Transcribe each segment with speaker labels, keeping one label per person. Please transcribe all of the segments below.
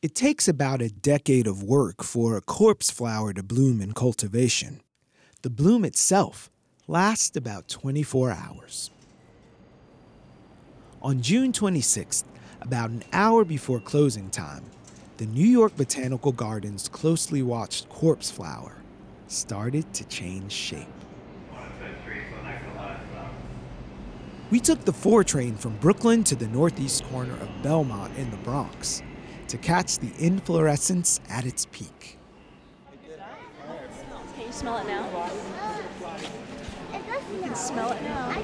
Speaker 1: It takes about a decade of work for a corpse flower to bloom in cultivation. The bloom itself lasts about 24 hours. On June 26th, about an hour before closing time, the New York Botanical Gardens closely watched corpse flower started to change shape. We took the 4 train from Brooklyn to the northeast corner of Belmont in the Bronx to catch the inflorescence at its peak.
Speaker 2: Can you smell it now? You can smell it now.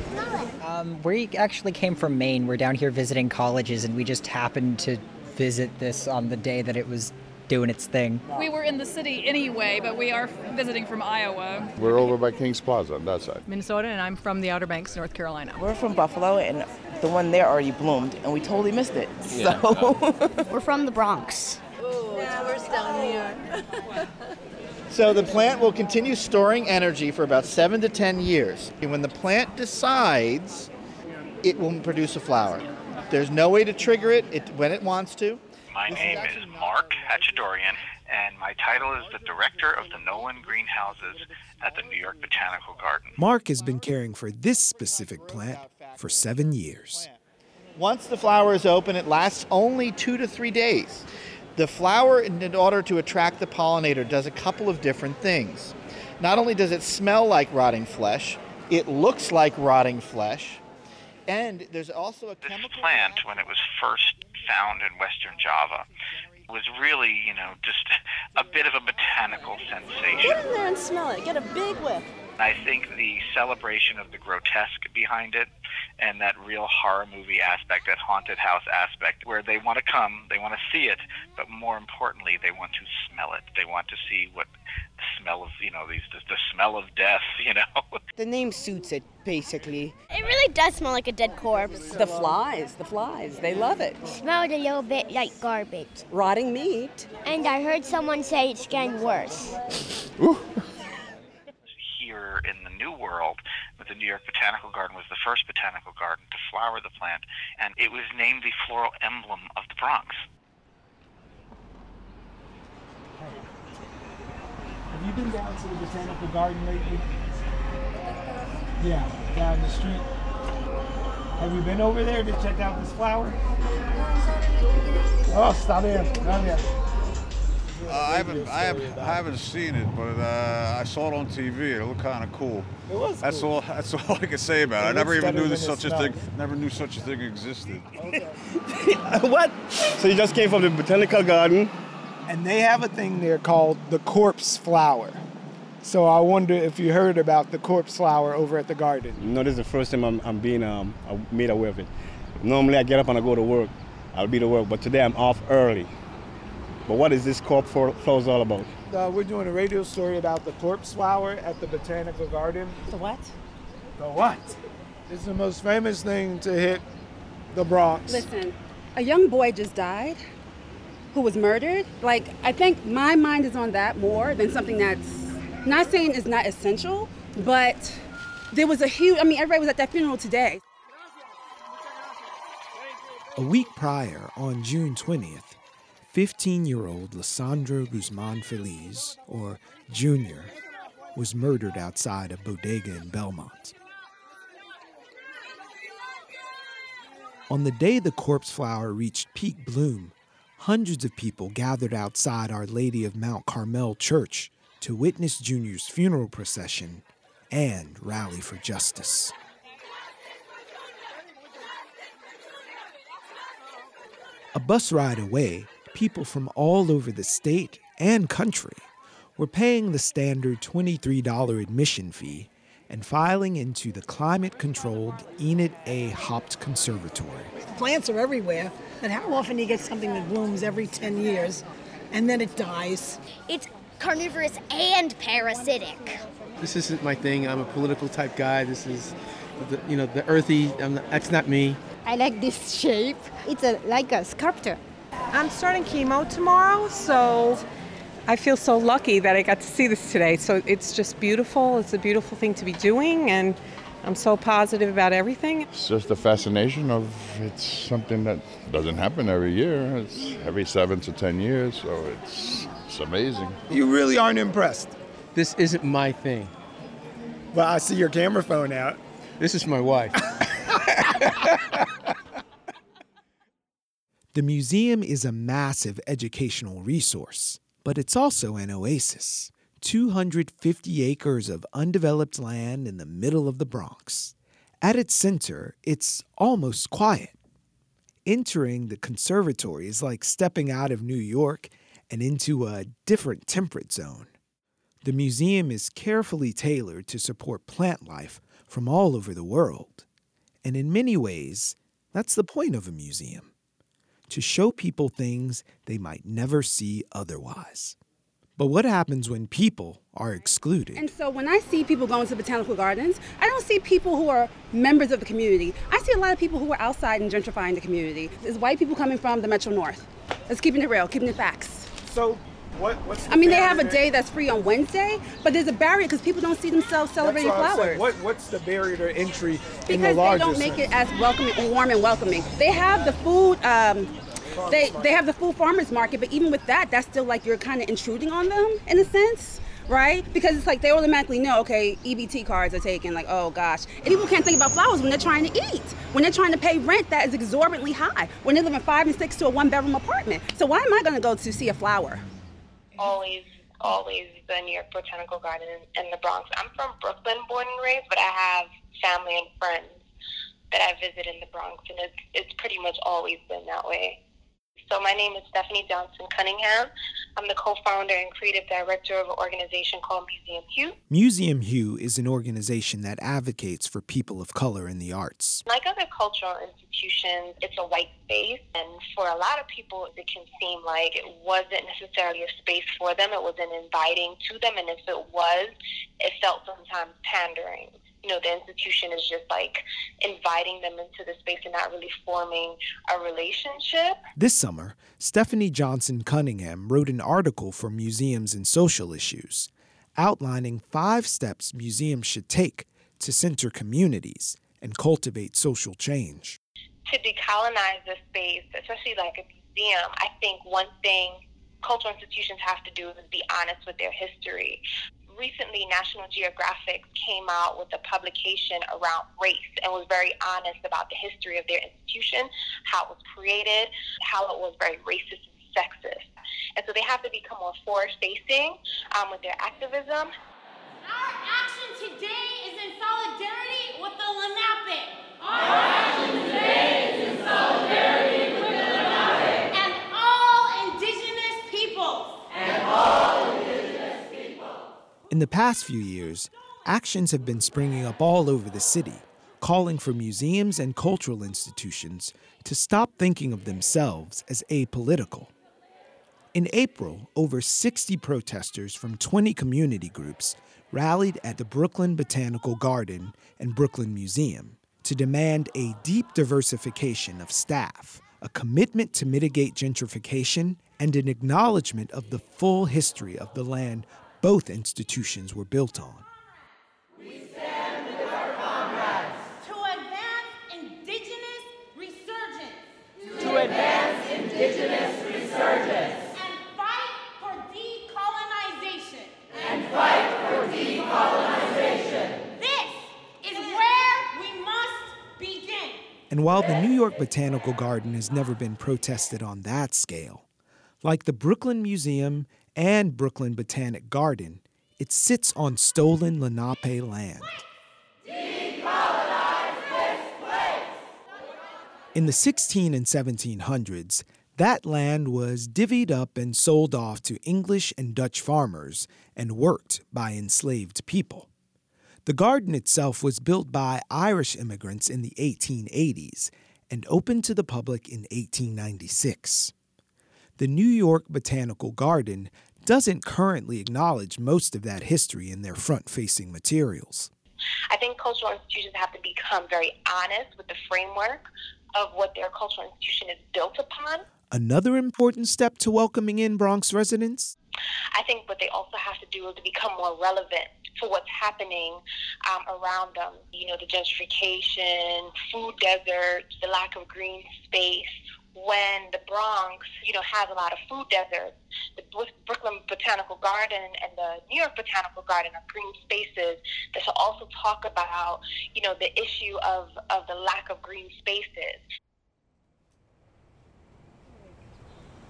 Speaker 3: Um, we actually came from Maine. We're down here visiting colleges, and we just happened to visit this on the day that it was doing its thing.
Speaker 4: We were in the city anyway, but we are visiting from Iowa.
Speaker 5: We're over by Kings Plaza on that side.
Speaker 6: Minnesota, and I'm from the Outer Banks, North Carolina.
Speaker 7: We're from Buffalo, and the one there already bloomed, and we totally missed it. So
Speaker 8: We're from the Bronx.
Speaker 2: Yeah, we're down here.
Speaker 9: So the plant will continue storing energy for about seven to ten years. And when the plant decides, it will produce a flower. There's no way to trigger it, it when it wants to.
Speaker 10: My name is Marc Hachadourian, and my title is the Director of the Nolen Greenhouses at the New York Botanical Garden.
Speaker 1: Mark has been caring for this specific plant for seven years.
Speaker 9: Once the flower is open, it lasts only two to three days. The flower, in order to attract the pollinator, does a couple of different things. Not only does it smell like rotting flesh, it looks like rotting flesh, and there's also a
Speaker 10: This plant, when it was first found in Western Java, was really, you know, just a bit of a botanical sensation.
Speaker 2: Get in there and smell it. Get a big whiff.
Speaker 10: I think the celebration of the grotesque behind it and that real horror movie aspect, that haunted house aspect, where they want to come, they want to see it, but more importantly, they want to smell it. They want to see what the smell of, you know, these the, the smell of death, you know.
Speaker 11: The name suits it, basically.
Speaker 8: It really does smell like a dead corpse.
Speaker 6: The flies, the flies, they love it.
Speaker 8: Smelled a little bit like garbage.
Speaker 6: Rotting meat.
Speaker 8: And I heard someone say it's getting worse.
Speaker 10: Here in the New World, but the New York Botanical Garden was the first botanical garden to flower the plant, and it was named the floral emblem of the Bronx.
Speaker 1: Have you been down to the botanical garden lately? Yeah, down the street. Have you been over there to check out this flower? Oh, stop bien, está bien.
Speaker 5: Uh, I haven't, I haven't, I haven't seen it, but uh, I saw it on TV. It looked kind of cool.
Speaker 1: It was
Speaker 5: That's
Speaker 1: cool.
Speaker 5: all. That's all I can say about it.
Speaker 1: It
Speaker 5: I never even knew this
Speaker 1: than it
Speaker 5: such a thing. Never knew such a thing existed.
Speaker 12: what? So you just came from the botanical garden?
Speaker 1: And they have a thing there called the corpse flower. So I wonder if you heard about the corpse flower over at the garden.
Speaker 12: No, this is the first time I'm, I'm being um, made aware of it. Normally I get up and I go to work. I'll be to work, but today I'm off early. But what is this corpse flo- flowers all about?
Speaker 1: Uh, we're doing a radio story about the corpse flower at the botanical garden.
Speaker 6: The what?
Speaker 1: The what? It's the most famous thing to hit the Bronx.
Speaker 6: Listen, a young boy just died who was murdered. Like, I think my mind is on that more than something that's not saying is not essential, but there was a huge, I mean, everybody was at that funeral today.
Speaker 1: A week prior, on June 20th, 15 year old Lesandro Guzman Feliz, or Junior, was murdered outside a bodega in Belmont. On the day the corpse flower reached peak bloom, hundreds of people gathered outside Our Lady of Mount Carmel Church to witness Junior's funeral procession and rally for justice. A bus ride away, people from all over the state and country were paying the standard $23 admission fee and filing into the climate controlled Enid A. Haupt Conservatory.
Speaker 13: Plants are everywhere, and how often do you get something that blooms every 10 years and then it dies?
Speaker 8: It's carnivorous and parasitic.
Speaker 14: This isn't my thing. I'm a political type guy. This is, the, you know, the earthy. I'm not, that's not me.
Speaker 15: I like this shape. It's a, like a sculpture.
Speaker 6: I'm starting chemo tomorrow, so I feel so lucky that I got to see this today. So it's just beautiful. It's a beautiful thing to be doing, and
Speaker 16: I'm so positive about everything.
Speaker 17: It's just the fascination of it's something that doesn't happen every year. It's every seven to ten years, so it's it's amazing.
Speaker 1: You really aren't impressed.
Speaker 14: This isn't my thing.
Speaker 1: Well, I see your camera phone out.
Speaker 14: This is my wife.
Speaker 1: The museum is a massive educational resource, but it's also an oasis 250 acres of undeveloped land in the middle of the Bronx. At its center, it's almost quiet. Entering the conservatory is like stepping out of New York and into a different temperate zone. The museum is carefully tailored to support plant life from all over the world. And in many ways, that's the point of a museum to show people things they might never see otherwise. But what happens when people are excluded?
Speaker 6: And so when I see people going to botanical gardens, I don't see people who are members of the community. I see a lot of people who are outside and gentrifying the community. It's white people coming from the Metro North. It's keeping it real, keeping it facts.
Speaker 1: So what, what's
Speaker 6: I mean, they have a day that's free on Wednesday, but there's a barrier because people don't see themselves celebrating flowers.
Speaker 1: What, what's the barrier to entry in
Speaker 6: because
Speaker 1: the
Speaker 6: they don't make
Speaker 1: sense?
Speaker 6: it as welcoming, warm and welcoming. They have the food. Um, they they have the food farmers market, but even with that, that's still like you're kind of intruding on them in a sense. Right? Because it's like they automatically know, okay, EBT cards are taken, like, oh gosh. And people can't think about flowers when they're trying to eat, when they're trying to pay rent that is exorbitantly high, when they live in five and six to a one bedroom apartment. So why am I gonna go to see a flower? Mm-hmm.
Speaker 18: always, always the New York Botanical Garden in, in the Bronx. I'm from Brooklyn, born and raised, but I have family and friends that I visit in the Bronx, and it's it's pretty much always been that way. So my name is Stephanie Johnson Cunningham. I'm the co-founder and creative director of an organization called Museum Hue.
Speaker 1: Museum Hue is an organization that advocates for people of color in the arts.
Speaker 18: Like other cultural institutions, it's a white space, and for a lot of people, it can seem like it wasn't necessarily a space for them. It wasn't inviting to them, and if it was, it felt sometimes pandering. You know, the institution is just like inviting them into the space and not really forming a relationship.
Speaker 1: This summer, Stephanie Johnson Cunningham wrote an article for Museums and Social Issues, outlining five steps museums should take to center communities and cultivate social change.
Speaker 18: to decolonize the space, especially like a museum, I think one thing cultural institutions have to do is be honest with their history. Recently, National Geographic came out with a publication around race and was very honest about the history of their institution, how it was created, how it was very racist and sexist. And so they have to become more forward facing um, with their activism.
Speaker 19: Our action today is in solidarity with the Lenape. Our action today is in solidarity with the Lenape. And all indigenous peoples. And all indigenous peoples.
Speaker 1: In the past few years, actions have been springing up all over the city, calling for museums and cultural institutions to stop thinking of themselves as apolitical. In April, over 60 protesters from 20 community groups rallied at the Brooklyn Botanical Garden and Brooklyn Museum to demand a deep diversification of staff, a commitment to mitigate gentrification, and an acknowledgement of the full history of the land both institutions were built on.
Speaker 19: To advance indigenous resurgence.
Speaker 20: To advance indigenous resurgence.
Speaker 19: And fight for decolonization.
Speaker 20: And fight for decolonization.
Speaker 19: This is where we must begin.
Speaker 1: And while the New York Botanical Garden has never been protested on that scale, like the Brooklyn Museum and Brooklyn Botanic Garden, it sits on stolen Lenape land. In the 16 and 1700s, that land was divvied up and sold off to English and Dutch farmers and worked by enslaved people. The garden itself was built by Irish immigrants in the 1880s and opened to the public in 1896. The New York Botanical Garden doesn't currently acknowledge most of that history in their front facing materials.
Speaker 18: I think cultural institutions have to become very honest with the framework of what their cultural institution is built upon.
Speaker 1: Another important step to welcoming in Bronx residents
Speaker 18: I think what they also have to do is to become more relevant to what's happening um, around them. You know, the gentrification, food deserts, the lack of green space. When the Bronx, you know, has a lot of food deserts, the Brooklyn Botanical Garden and the New York Botanical Garden are green spaces that also talk about, you know, the issue of, of the lack of green spaces.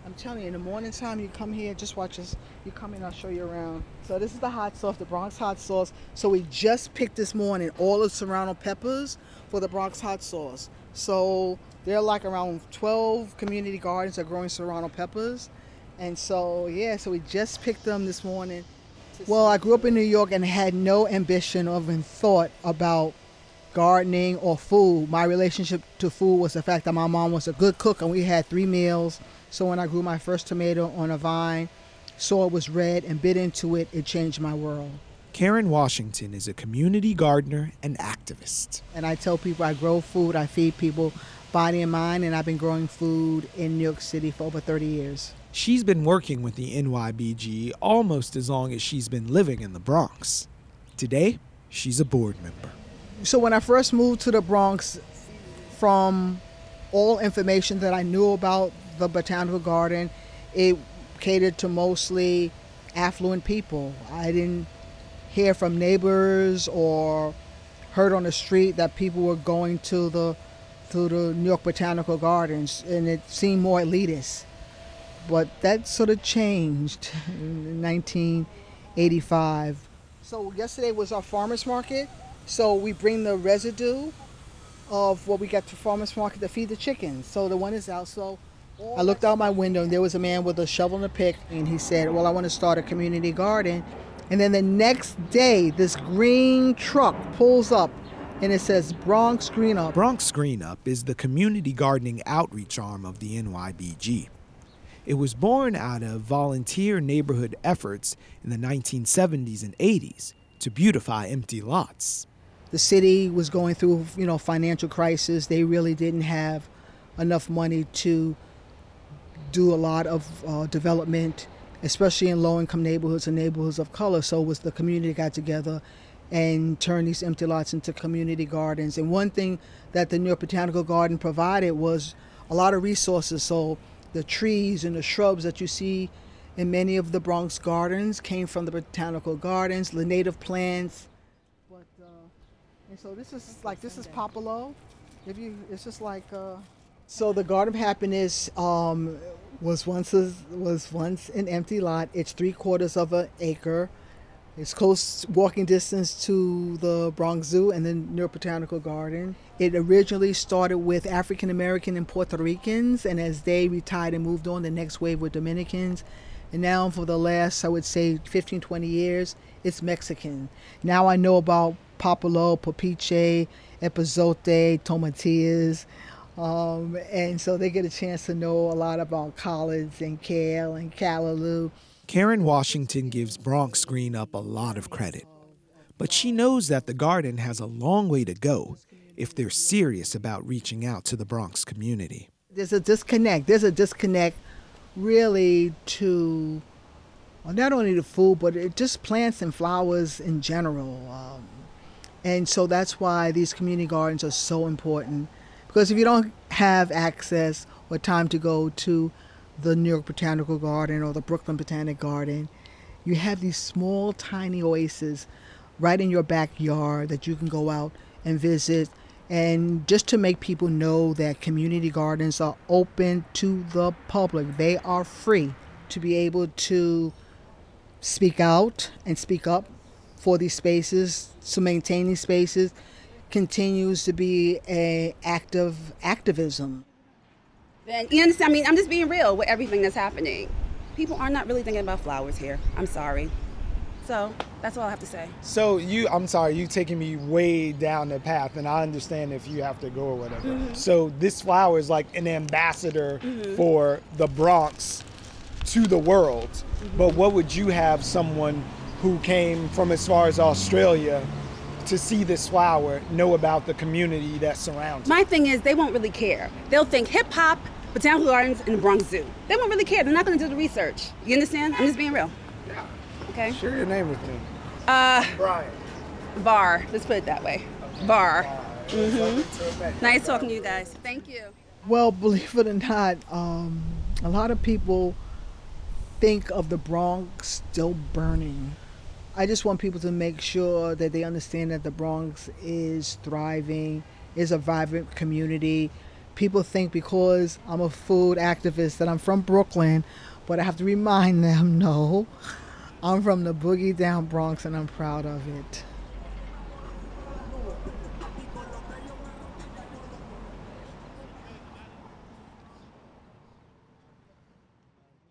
Speaker 11: I'm telling you, in the morning time, you come here, just watch us. You come in, I'll show you around. So this is the hot sauce, the Bronx hot sauce. So we just picked this morning all the serrano peppers for the Bronx hot sauce. So there are like around 12 community gardens that are growing serrano peppers. And so, yeah, so we just picked them this morning. Well, I grew up in New York and had no ambition or even thought about gardening or food. My relationship to food was the fact that my mom was a good cook and we had three meals so when I grew my first tomato on a vine, saw it was red and bit into it, it changed my world.
Speaker 1: Karen Washington is a community gardener and activist.
Speaker 11: And I tell people I grow food, I feed people body and mind, and I've been growing food in New York City for over 30 years.
Speaker 1: She's been working with the NYBG almost as long as she's been living in the Bronx. Today, she's a board member.
Speaker 11: So when I first moved to the Bronx, from all information that I knew about the botanical garden, it catered to mostly affluent people. I didn't hear from neighbors or heard on the street that people were going to the to the New York Botanical Gardens, and it seemed more elitist. But that sort of changed in 1985. So yesterday was our farmers market. So we bring the residue of what we got to farmers market to feed the chickens. So the one is out. So I looked out my window and there was a man with a shovel and a pick, and he said, Well, I want to start a community garden. And then the next day, this green truck pulls up and it says Bronx Green Up.
Speaker 1: Bronx Green Up is the community gardening outreach arm of the NYBG. It was born out of volunteer neighborhood efforts in the 1970s and 80s to beautify empty lots.
Speaker 11: The city was going through, you know, financial crisis. They really didn't have enough money to do a lot of uh, development, especially in low-income neighborhoods and neighborhoods of color. So was the community got together and turn these empty lots into community gardens. And one thing that the New York Botanical Garden provided was a lot of resources. So the trees and the shrubs that you see in many of the Bronx gardens came from the botanical gardens, the native plants. But uh, and so this is like this is papalo. If you, it's just like. Uh, so the Garden of Happiness um, was once a, was once an empty lot. It's three quarters of an acre. It's close walking distance to the Bronx Zoo and the New Botanical Garden. It originally started with African American and Puerto Ricans, and as they retired and moved on, the next wave were Dominicans. And now, for the last, I would say, 15, 20 years, it's Mexican. Now I know about papalo, Popiche, Epazote, Tomatillas. Um, and so they get a chance to know a lot about collards and kale and callaloo.
Speaker 1: Karen Washington gives Bronx Green Up a lot of credit. But she knows that the garden has a long way to go if they're serious about reaching out to the Bronx community.
Speaker 11: There's a disconnect. There's a disconnect really to well, not only the food, but it, just plants and flowers in general. Um, and so that's why these community gardens are so important because if you don't have access or time to go to the New York Botanical Garden or the Brooklyn Botanic Garden, you have these small, tiny oases right in your backyard that you can go out and visit. And just to make people know that community gardens are open to the public, they are free to be able to speak out and speak up for these spaces, to maintain these spaces, continues to be a active activism.
Speaker 6: Then you understand? I mean, I'm just being real with everything that's happening. People are not really thinking about flowers here. I'm sorry. So that's all I have to say.
Speaker 1: So you, I'm sorry, you taking me way down the path, and I understand if you have to go or whatever. Mm-hmm. So this flower is like an ambassador mm-hmm. for the Bronx to the world. Mm-hmm. But what would you have someone who came from as far as Australia to see this flower know about the community that surrounds it?
Speaker 6: My thing is, they won't really care. They'll think hip hop, botanical gardens, and the Bronx Zoo. They won't really care. They're not going to do the research. You understand? I'm just being real.
Speaker 1: Yeah.
Speaker 6: Okay.
Speaker 1: Share your name with me.
Speaker 6: Uh, Brian. Bar. Let's put it that way. Bar. Mm-hmm. Nice talking to you guys. Thank you.
Speaker 11: Well, believe it or not, um, a lot of people think of the Bronx still burning. I just want people to make sure that they understand that the Bronx is thriving, is a vibrant community. People think because I'm a food activist that I'm from Brooklyn, but I have to remind them no, I'm from the boogie down Bronx and I'm proud of it.